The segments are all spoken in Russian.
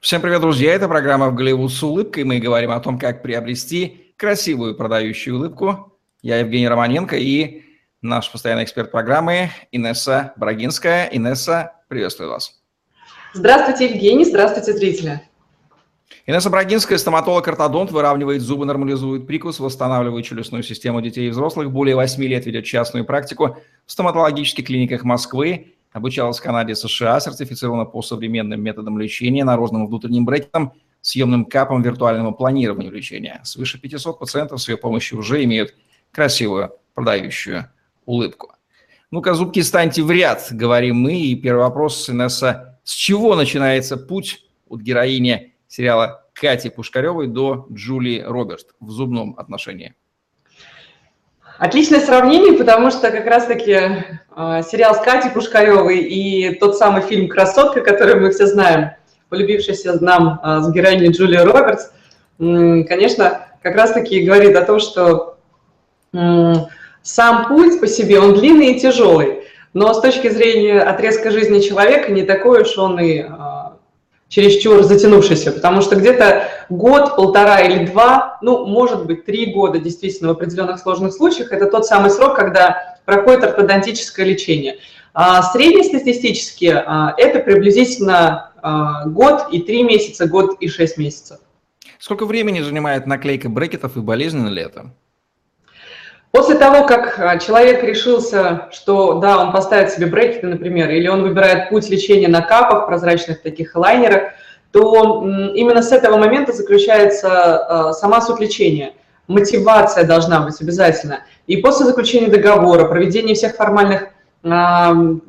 Всем привет, друзья! Это программа «В Голливуд с улыбкой». Мы говорим о том, как приобрести красивую продающую улыбку. Я Евгений Романенко и наш постоянный эксперт программы Инесса Брагинская. Инесса, приветствую вас. Здравствуйте, Евгений. Здравствуйте, зрители. Инесса Брагинская, стоматолог-ортодонт, выравнивает зубы, нормализует прикус, восстанавливает челюстную систему детей и взрослых. Более 8 лет ведет частную практику в стоматологических клиниках Москвы Обучалась в Канаде США, сертифицирована по современным методам лечения, наружным внутренним брекетом, съемным капом, виртуальному планированию лечения. Свыше 500 пациентов с ее помощью уже имеют красивую продающую улыбку. Ну-ка, зубки станьте в ряд, говорим мы. И первый вопрос, Инесса, с чего начинается путь от героини сериала Кати Пушкаревой до Джулии Роберт в зубном отношении? Отличное сравнение, потому что как раз-таки э, сериал с Катей Пушкаревой и тот самый фильм «Красотка», который мы все знаем, полюбившийся нам э, с героиней Джулии Робертс, э, конечно, как раз-таки говорит о том, что э, сам путь по себе, он длинный и тяжелый, но с точки зрения отрезка жизни человека не такой уж он и чересчур затянувшийся, потому что где-то год, полтора или два, ну, может быть, три года действительно в определенных сложных случаях, это тот самый срок, когда проходит ортодонтическое лечение. А среднестатистически а, это приблизительно а, год и три месяца, год и шесть месяцев. Сколько времени занимает наклейка брекетов и болезненно ли это? После того, как а, человек решился, что да, он поставит себе брекеты, например, или он выбирает путь лечения на капах, прозрачных таких лайнерах, то именно с этого момента заключается а, сама суть лечения. Мотивация должна быть обязательно. И после заключения договора, проведения всех формальных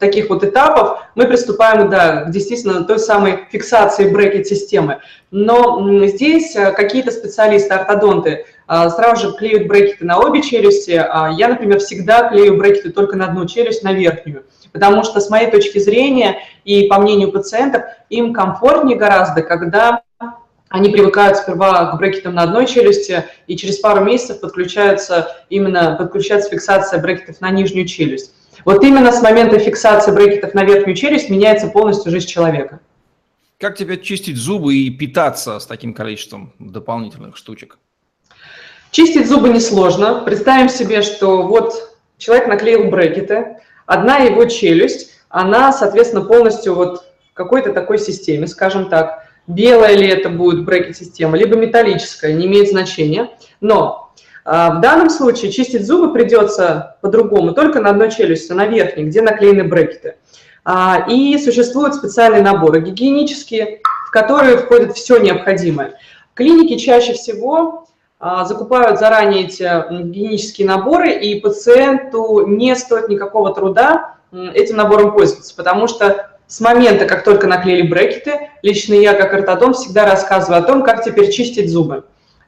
таких вот этапов мы приступаем, да, действительно той самой фиксации брекет-системы. Но здесь а, какие-то специалисты, ортодонты, а, сразу же клеют брекеты на обе челюсти. А, я, например, всегда клею брекеты только на одну челюсть, на верхнюю, потому что с моей точки зрения и по мнению пациентов, им комфортнее гораздо, когда они привыкают сперва к брекетам на одной челюсти, и через пару месяцев подключаются именно подключается фиксация брекетов на нижнюю челюсть. Вот именно с момента фиксации брекетов на верхнюю челюсть меняется полностью жизнь человека. Как тебе чистить зубы и питаться с таким количеством дополнительных штучек? Чистить зубы несложно. Представим себе, что вот человек наклеил брекеты, одна его челюсть, она, соответственно, полностью вот какой-то такой системе, скажем так, белая ли это будет брекет-система, либо металлическая, не имеет значения. Но а, в данном случае чистить зубы придется по-другому, только на одной челюсти, на верхней, где наклеены брекеты. А, и существуют специальные наборы гигиенические, в которые входит все необходимое. В клинике чаще всего закупают заранее эти гигиенические наборы, и пациенту не стоит никакого труда этим набором пользоваться, потому что с момента, как только наклеили брекеты, лично я, как ортодонт, всегда рассказываю о том, как теперь чистить зубы.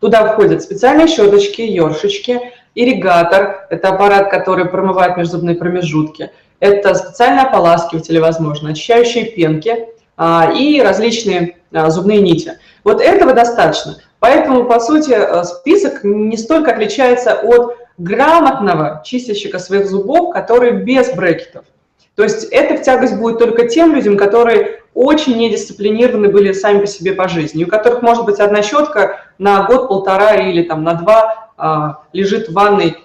Туда входят специальные щеточки, ёршички, ирригатор, это аппарат, который промывает межзубные промежутки, это специальные ополаскиватели, возможно, очищающие пенки а, и различные а, зубные нити. Вот этого достаточно. Поэтому, по сути, э, список не столько отличается от грамотного чистильщика своих зубов, который без брекетов. То есть это в тягость будет только тем людям, которые очень недисциплинированы были сами по себе по жизни, у которых, может быть, одна щетка на год-полтора или там на два а, лежит в ванной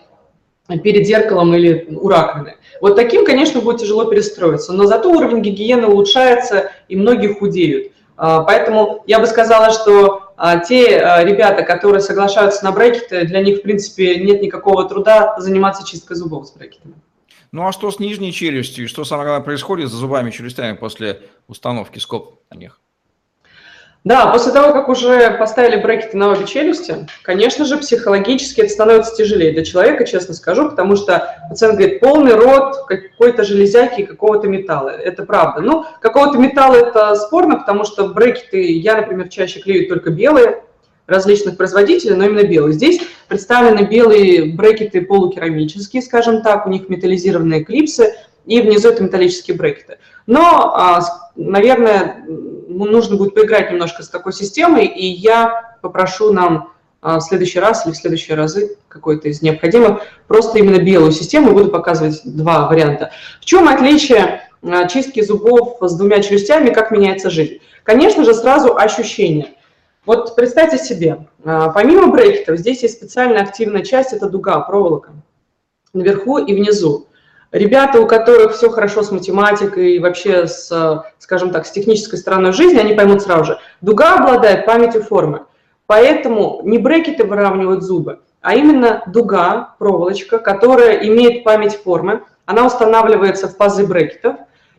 перед зеркалом или у раковины. Вот таким, конечно, будет тяжело перестроиться, но зато уровень гигиены улучшается, и многие худеют. А, поэтому я бы сказала, что а те а, ребята, которые соглашаются на брекеты, для них, в принципе, нет никакого труда заниматься чисткой зубов с брекетами. Ну а что с нижней челюстью? Что самое главное происходит с зубами челюстями после установки скоб на них? Да, после того, как уже поставили брекеты на обе челюсти, конечно же, психологически это становится тяжелее для человека, честно скажу, потому что пациент говорит, полный рот какой-то железяки и какого-то металла. Это правда. Ну, какого-то металла это спорно, потому что брекеты я, например, чаще клею только белые, различных производителей, но именно белые. Здесь представлены белые брекеты полукерамические, скажем так, у них металлизированные клипсы, и внизу это металлические брекеты. Но, а, наверное, нужно будет поиграть немножко с такой системой, и я попрошу нам а, в следующий раз или в следующие разы какой-то из необходимых, просто именно белую систему, буду показывать два варианта. В чем отличие чистки зубов с двумя челюстями, как меняется жизнь. Конечно же, сразу ощущение. Вот представьте себе, помимо брекетов, здесь есть специальная активная часть, это дуга, проволока, наверху и внизу. Ребята, у которых все хорошо с математикой и вообще с, скажем так, с технической стороной жизни, они поймут сразу же. Дуга обладает памятью формы. Поэтому не брекеты выравнивают зубы, а именно дуга, проволочка, которая имеет память формы. Она устанавливается в пазы брекетов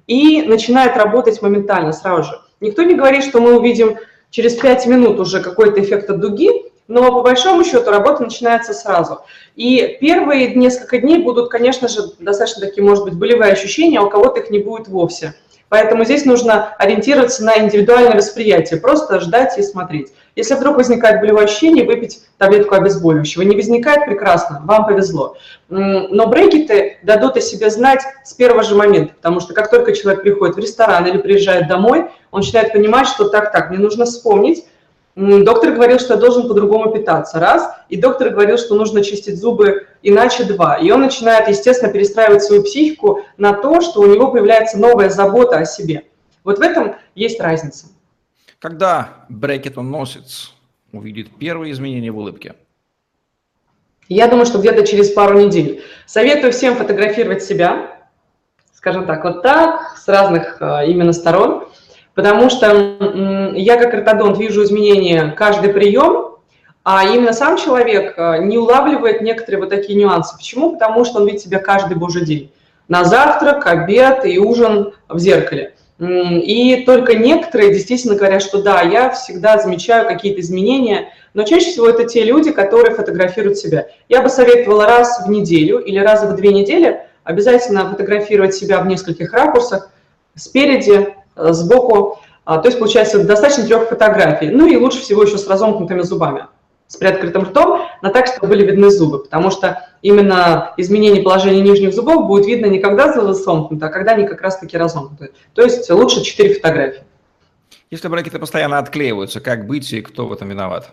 и начинает работать моментально, сразу же. Никто не говорит, что мы увидим через 5 минут уже какой-то эффект от дуги, но по большому счету работа начинается сразу. И первые несколько дней будут, конечно же, достаточно такие, может быть, болевые ощущения, у кого-то их не будет вовсе. Поэтому здесь нужно ориентироваться на индивидуальное восприятие, просто ждать и смотреть. Если вдруг возникает болевое ощущение, выпить таблетку обезболивающего. Не возникает, прекрасно, вам повезло. Но брекеты дадут о себе знать с первого же момента, потому что как только человек приходит в ресторан или приезжает домой, он начинает понимать, что так-так, мне нужно вспомнить, Доктор говорил, что я должен по-другому питаться, раз. И доктор говорил, что нужно чистить зубы иначе, два. И он начинает, естественно, перестраивать свою психику на то, что у него появляется новая забота о себе. Вот в этом есть разница. Когда брекетоносец увидит первые изменения в улыбке? Я думаю, что где-то через пару недель. Советую всем фотографировать себя, скажем так, вот так, с разных э, именно сторон – Потому что я как ортодонт вижу изменения каждый прием, а именно сам человек э, не улавливает некоторые вот такие нюансы. Почему? Потому что он видит себя каждый божий день. На завтрак, обед и ужин в зеркале. И только некоторые действительно говорят, что да, я всегда замечаю какие-то изменения, но чаще всего это те люди, которые фотографируют себя. Я бы советовала раз в неделю или раз в две недели обязательно фотографировать себя в нескольких ракурсах, спереди, Э, сбоку. А, то есть получается достаточно трех фотографий. Ну и лучше всего еще с разомкнутыми зубами, с приоткрытым ртом, но так, чтобы были видны зубы, потому что именно изменение положения нижних зубов будет видно не когда зубы сомкнуты, а когда они как раз-таки разомкнуты. То есть лучше четыре фотографии. Если брекеты постоянно отклеиваются, как быть и кто в этом виноват?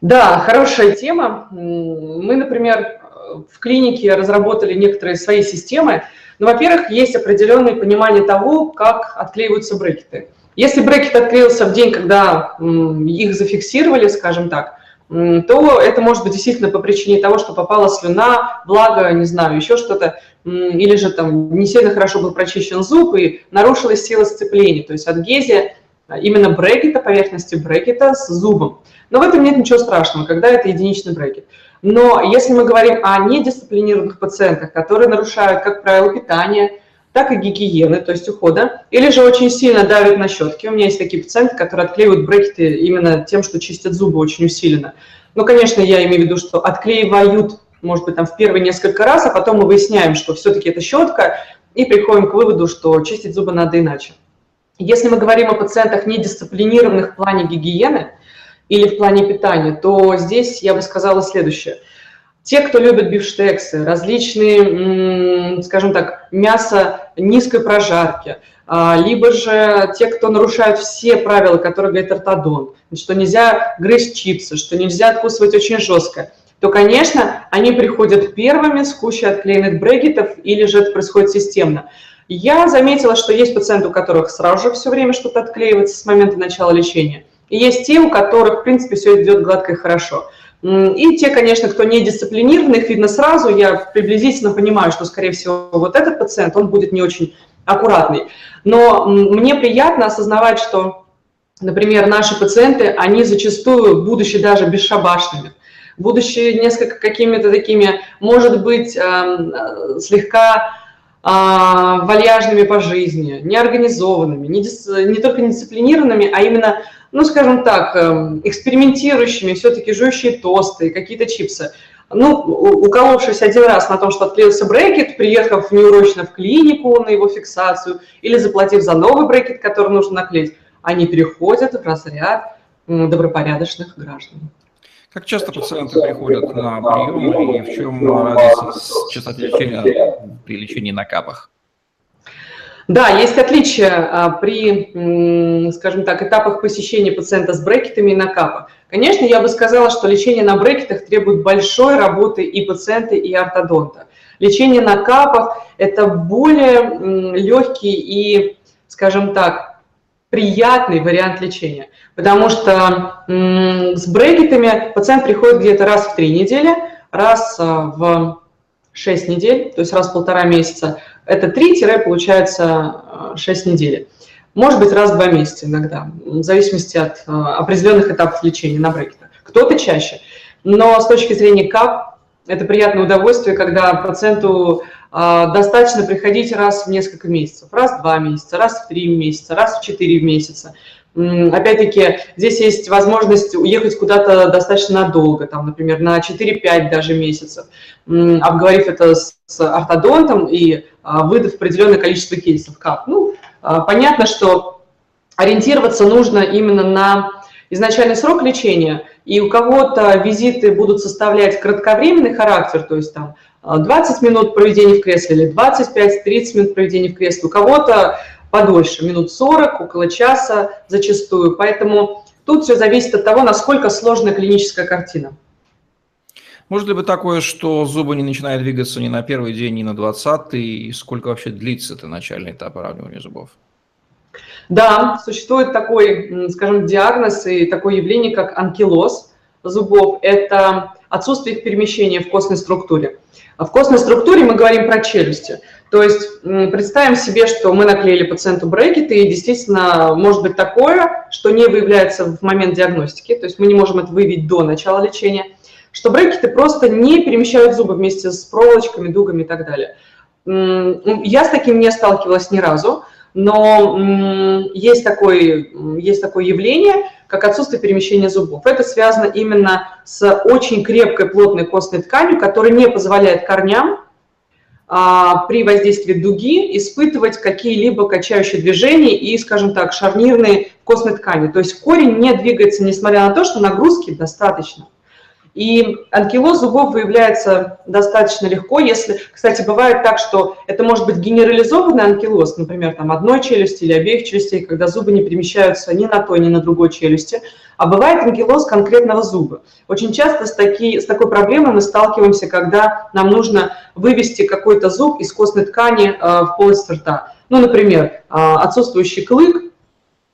Да, хорошая тема. Мы, например, в клинике разработали некоторые свои системы, ну, во-первых, есть определенное понимание того, как отклеиваются брекеты. Если брекет отклеился в день, когда их зафиксировали, скажем так, то это может быть действительно по причине того, что попала слюна, влага, не знаю, еще что-то, или же там не сильно хорошо был прочищен зуб и нарушилась сила сцепления, то есть адгезия а, именно брекета, поверхности брекета с зубом. Но в этом нет ничего страшного, когда это единичный брекет. Но если мы говорим о недисциплинированных пациентах, которые нарушают как правило питание, так и гигиены, то есть ухода, или же очень сильно давят на щетки. У меня есть такие пациенты, которые отклеивают брекеты именно тем, что чистят зубы очень усиленно. Ну, конечно, я имею в виду, что отклеивают, может быть, там в первые несколько раз, а потом мы выясняем, что все-таки это щетка, и приходим к выводу, что чистить зубы надо иначе. Если мы говорим о пациентах недисциплинированных в плане гигиены, или в плане питания, то здесь я бы сказала следующее. Те, кто любит бифштексы, различные, скажем так, мясо низкой прожарки, а, либо же те, кто нарушают все правила, которые говорит ортодон, что нельзя грызть чипсы, что нельзя откусывать очень жестко, то, конечно, они приходят первыми с кучей отклеенных брекетов или же это происходит системно. Я заметила, что есть пациенты, у которых сразу же все время что-то отклеивается с момента начала лечения – и есть те, у которых, в принципе, все идет гладко и хорошо. И те, конечно, кто не дисциплинированный, их видно сразу, я приблизительно понимаю, что, скорее всего, вот этот пациент, он будет не очень аккуратный. Но мне приятно осознавать, что, например, наши пациенты, они зачастую, будучи даже бесшабашными, будучи несколько какими-то такими, может быть, эм, э, слегка а, вальяжными по жизни, неорганизованными, не, не только недисциплинированными, а именно ну, скажем так, эм, экспериментирующими, все-таки жующие тосты, какие-то чипсы. Ну, уколовшись один раз на том, что отклеился брекет, приехав неурочно в клинику на его фиксацию или заплатив за новый брекет, который нужно наклеить, они переходят в разряд добропорядочных граждан. Как часто пациенты приходят на прием и в чем разница с частотой лечения при лечении на капах? Да, есть отличия а, при, скажем так, этапах посещения пациента с брекетами и на капах. Конечно, я бы сказала, что лечение на брекетах требует большой работы и пациента, и ортодонта. Лечение на капах – это более легкий и, скажем так, приятный вариант лечения, потому что с брекетами пациент приходит где-то раз в три недели, раз а, в 6 недель, то есть раз в полтора месяца. Это 3, получается 6 недель. Может быть, раз в два месяца иногда, в зависимости от а, определенных этапов лечения на брекетах. Кто-то чаще. Но с точки зрения КАП, это приятное удовольствие, когда пациенту а, достаточно приходить раз в несколько месяцев, раз в два месяца, раз в три месяца, раз в четыре месяца. Опять-таки, здесь есть возможность уехать куда-то достаточно надолго, там, например, на 4-5 даже месяцев, обговорив это с ортодонтом и а, выдав определенное количество кейсов. КАП. Ну, а, понятно, что ориентироваться нужно именно на изначальный срок лечения, и у кого-то визиты будут составлять кратковременный характер, то есть там 20 а, минут проведения в кресле или 25-30 минут проведения в кресле, у кого-то подольше, минут 40, около часа зачастую. Поэтому тут все зависит от того, насколько сложная клиническая картина. Может ли быть такое, что зубы не начинают двигаться ни на первый день, ни на двадцатый, и сколько вообще длится это начальный этап выравнивания зубов? Да, существует такой, скажем, диагноз и такое явление, как анкилоз зубов. Это отсутствие их перемещения в костной структуре. В костной структуре мы говорим про челюсти. То есть представим себе, что мы наклеили пациенту брекеты, и действительно может быть такое, что не выявляется в момент диагностики, то есть мы не можем это выявить до начала лечения, что брекеты просто не перемещают зубы вместе с проволочками, дугами и так далее. Я с таким не сталкивалась ни разу, но есть такое, есть такое явление, как отсутствие перемещения зубов. Это связано именно с очень крепкой плотной костной тканью, которая не позволяет корням а, при воздействии дуги испытывать какие-либо качающие движения и, скажем так, шарнирные костной ткани. То есть корень не двигается, несмотря на то, что нагрузки достаточно. И анкилоз зубов выявляется достаточно легко, если, кстати, бывает так, что это может быть генерализованный анкилоз, например, там одной челюсти или обеих челюстей, когда зубы не перемещаются ни на той, ни на другой челюсти, а бывает анкилоз конкретного зуба. Очень часто с, таки, с такой проблемой мы сталкиваемся, когда нам нужно вывести какой-то зуб из костной ткани э, в полость рта. Ну, например, э, отсутствующий клык,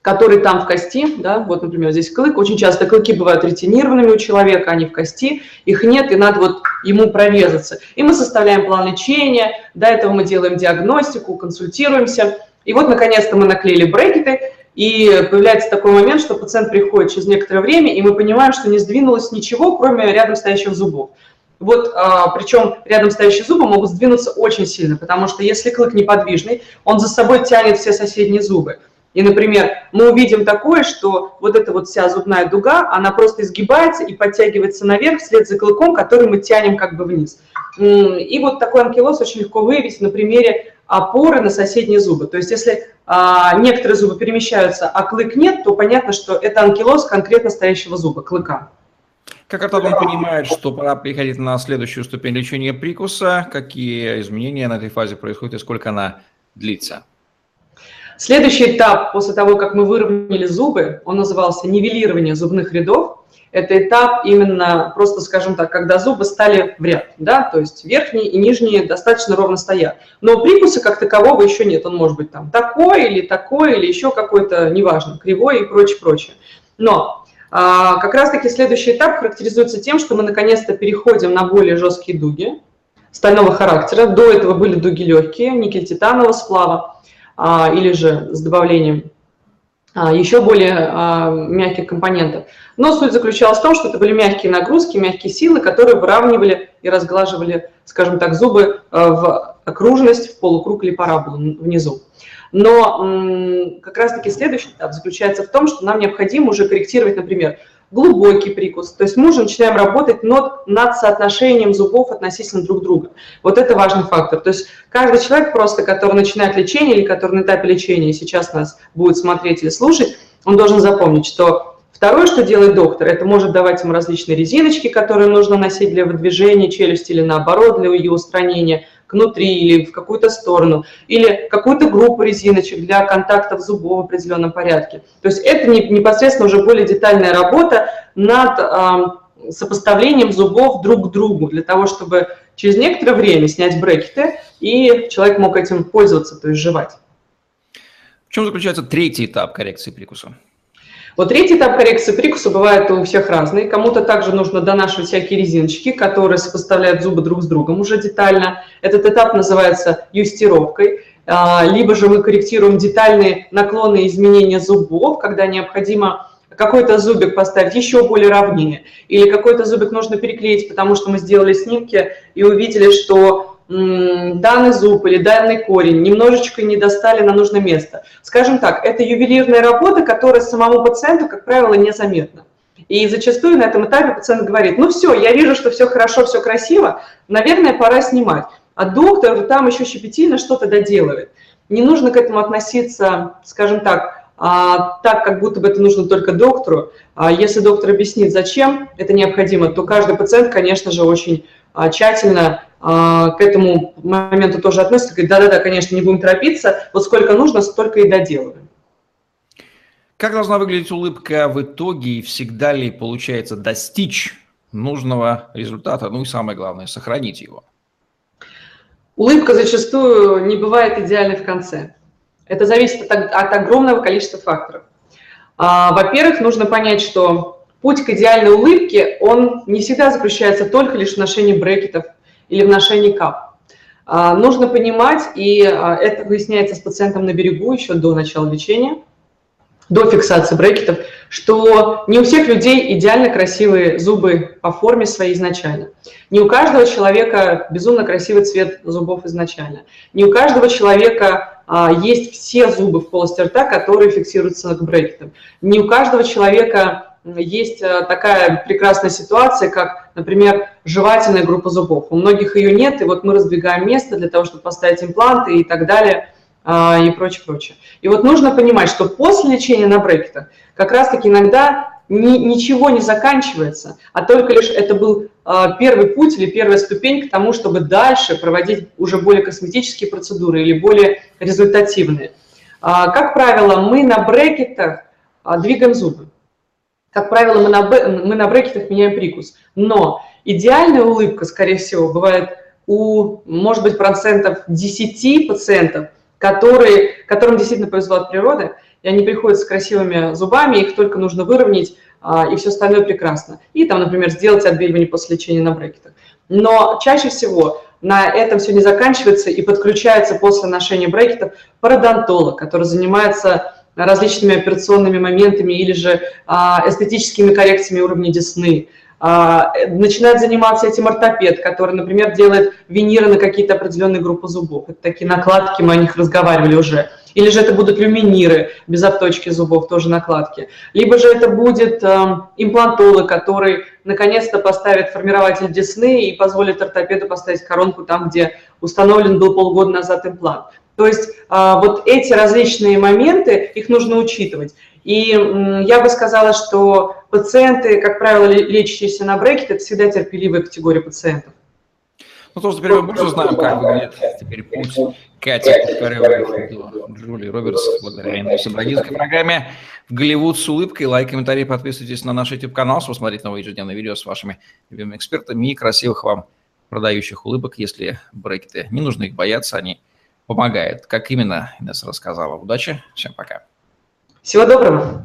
который там в кости, да, вот, например, здесь клык, очень часто клыки бывают ретинированными у человека, они в кости, их нет, и надо вот ему прорезаться. И мы составляем план лечения, до этого мы делаем диагностику, консультируемся, и вот, наконец-то, мы наклеили брекеты, и появляется такой момент, что пациент приходит через некоторое время, и мы понимаем, что не сдвинулось ничего, кроме рядом стоящих зубов. Вот, а, причем рядом стоящие зубы могут сдвинуться очень сильно, потому что если клык неподвижный, он за собой тянет все соседние зубы. И, например, мы увидим такое, что вот эта вот вся зубная дуга, она просто изгибается и подтягивается наверх вслед за клыком, который мы тянем как бы вниз. И вот такой анкилоз очень легко выявить на примере опоры на соседние зубы. То есть если а, некоторые зубы перемещаются, а клык нет, то понятно, что это анкилоз конкретно стоящего зуба, клыка. Как ортодонт понимает, что пора переходить на следующую ступень лечения прикуса, какие изменения на этой фазе происходят и сколько она длится? Следующий этап после того, как мы выровняли зубы, он назывался нивелирование зубных рядов. Это этап именно, просто скажем так, когда зубы стали в ряд, да, то есть верхние и нижние достаточно ровно стоят. Но прикуса как такового еще нет, он может быть там такой или такой, или еще какой-то, неважно, кривой и прочее, прочее. Но а, как раз-таки следующий этап характеризуется тем, что мы наконец-то переходим на более жесткие дуги стального характера. До этого были дуги легкие, никель-титанового сплава. А, или же с добавлением а, еще более а, мягких компонентов. Но суть заключалась в том, что это были мягкие нагрузки, мягкие силы, которые выравнивали и разглаживали, скажем так, зубы в окружность, в полукруг или параболу внизу. Но как раз-таки следующий этап заключается в том, что нам необходимо уже корректировать, например, глубокий прикус. То есть мы уже начинаем работать над, над соотношением зубов относительно друг друга. Вот это важный фактор. То есть каждый человек просто, который начинает лечение или который на этапе лечения сейчас нас будет смотреть или слушать, он должен запомнить, что Второе, что делает доктор, это может давать ему различные резиночки, которые нужно носить для выдвижения челюсти или наоборот для ее устранения – внутри или в какую-то сторону, или какую-то группу резиночек для контактов зубов в определенном порядке. То есть это непосредственно уже более детальная работа над сопоставлением зубов друг к другу, для того, чтобы через некоторое время снять брекеты, и человек мог этим пользоваться, то есть жевать. В чем заключается третий этап коррекции прикуса? Вот третий этап коррекции прикуса бывает у всех разный. Кому-то также нужно донашивать всякие резиночки, которые сопоставляют зубы друг с другом уже детально. Этот этап называется юстировкой. А, либо же мы корректируем детальные наклоны и изменения зубов, когда необходимо какой-то зубик поставить еще более ровнее, или какой-то зубик нужно переклеить, потому что мы сделали снимки и увидели, что данный зуб или данный корень немножечко не достали на нужное место. Скажем так, это ювелирная работа, которая самому пациенту, как правило, незаметна. И зачастую на этом этапе пациент говорит, ну все, я вижу, что все хорошо, все красиво, наверное, пора снимать. А доктор там еще щепетильно что-то доделывает. Не нужно к этому относиться, скажем так, а, так, как будто бы это нужно только доктору. А если доктор объяснит, зачем это необходимо, то каждый пациент, конечно же, очень а, тщательно к этому моменту тоже относится, говорит, да-да-да, конечно, не будем торопиться, вот сколько нужно, столько и доделываем. Как должна выглядеть улыбка в итоге и всегда ли получается достичь нужного результата, ну и самое главное, сохранить его? Улыбка зачастую не бывает идеальной в конце. Это зависит от, от огромного количества факторов. А, во-первых, нужно понять, что путь к идеальной улыбке, он не всегда заключается только лишь в ношении брекетов или в ношении кап. А, нужно понимать, и а, это выясняется с пациентом на берегу еще до начала лечения, до фиксации брекетов, что не у всех людей идеально красивые зубы по форме своей изначально. Не у каждого человека безумно красивый цвет зубов изначально. Не у каждого человека а, есть все зубы в полости рта, которые фиксируются к брекетам. Не у каждого человека есть э, такая прекрасная ситуация, как, например, жевательная группа зубов. У многих ее нет, и вот мы раздвигаем место для того, чтобы поставить импланты и так далее, а, и прочее, прочее. И вот нужно понимать, что после лечения на брекетах как раз-таки иногда ни, ничего не заканчивается, а только лишь это был а, первый путь или первая ступень к тому, чтобы дальше проводить уже более косметические процедуры или более результативные. А, как правило, мы на брекетах двигаем зубы. Как правило, мы на, мы на брекетах меняем прикус. Но идеальная улыбка, скорее всего, бывает у, может быть, процентов 10 пациентов, которые, которым действительно повезло от природы, и они приходят с красивыми зубами, их только нужно выровнять, а, и все остальное прекрасно. И там, например, сделать отбеливание после лечения на брекетах. Но чаще всего на этом все не заканчивается и подключается после ношения брекетов пародонтолог, который занимается различными операционными моментами или же а, эстетическими коррекциями уровня десны. А, начинает заниматься этим ортопед, который, например, делает виниры на какие-то определенные группы зубов. Это такие накладки, мы о них разговаривали уже. Или же это будут люминиры без обточки зубов, тоже накладки. Либо же это будет э, имплантолог, который наконец-то поставит формирователь десны и позволит ортопеду поставить коронку там, где установлен был полгода назад имплант. То есть а, вот эти различные моменты, их нужно учитывать. И я бы сказала, что пациенты, как правило, лечащиеся на брекет, это всегда терпеливая категория пациентов. Ну, то, что теперь мы больше знаем, как выглядит теперь путь Кати Кухаревой Джули Робертс благодаря Индусу Брагинской программе в Голливуд с улыбкой. Лайк, комментарий, подписывайтесь на наш YouTube-канал, чтобы смотреть новые ежедневные видео с вашими любимыми экспертами и красивых вам продающих улыбок, если брекеты. Не нужно их бояться, они помогает. Как именно, Инесса рассказала. Удачи, всем пока. Всего доброго.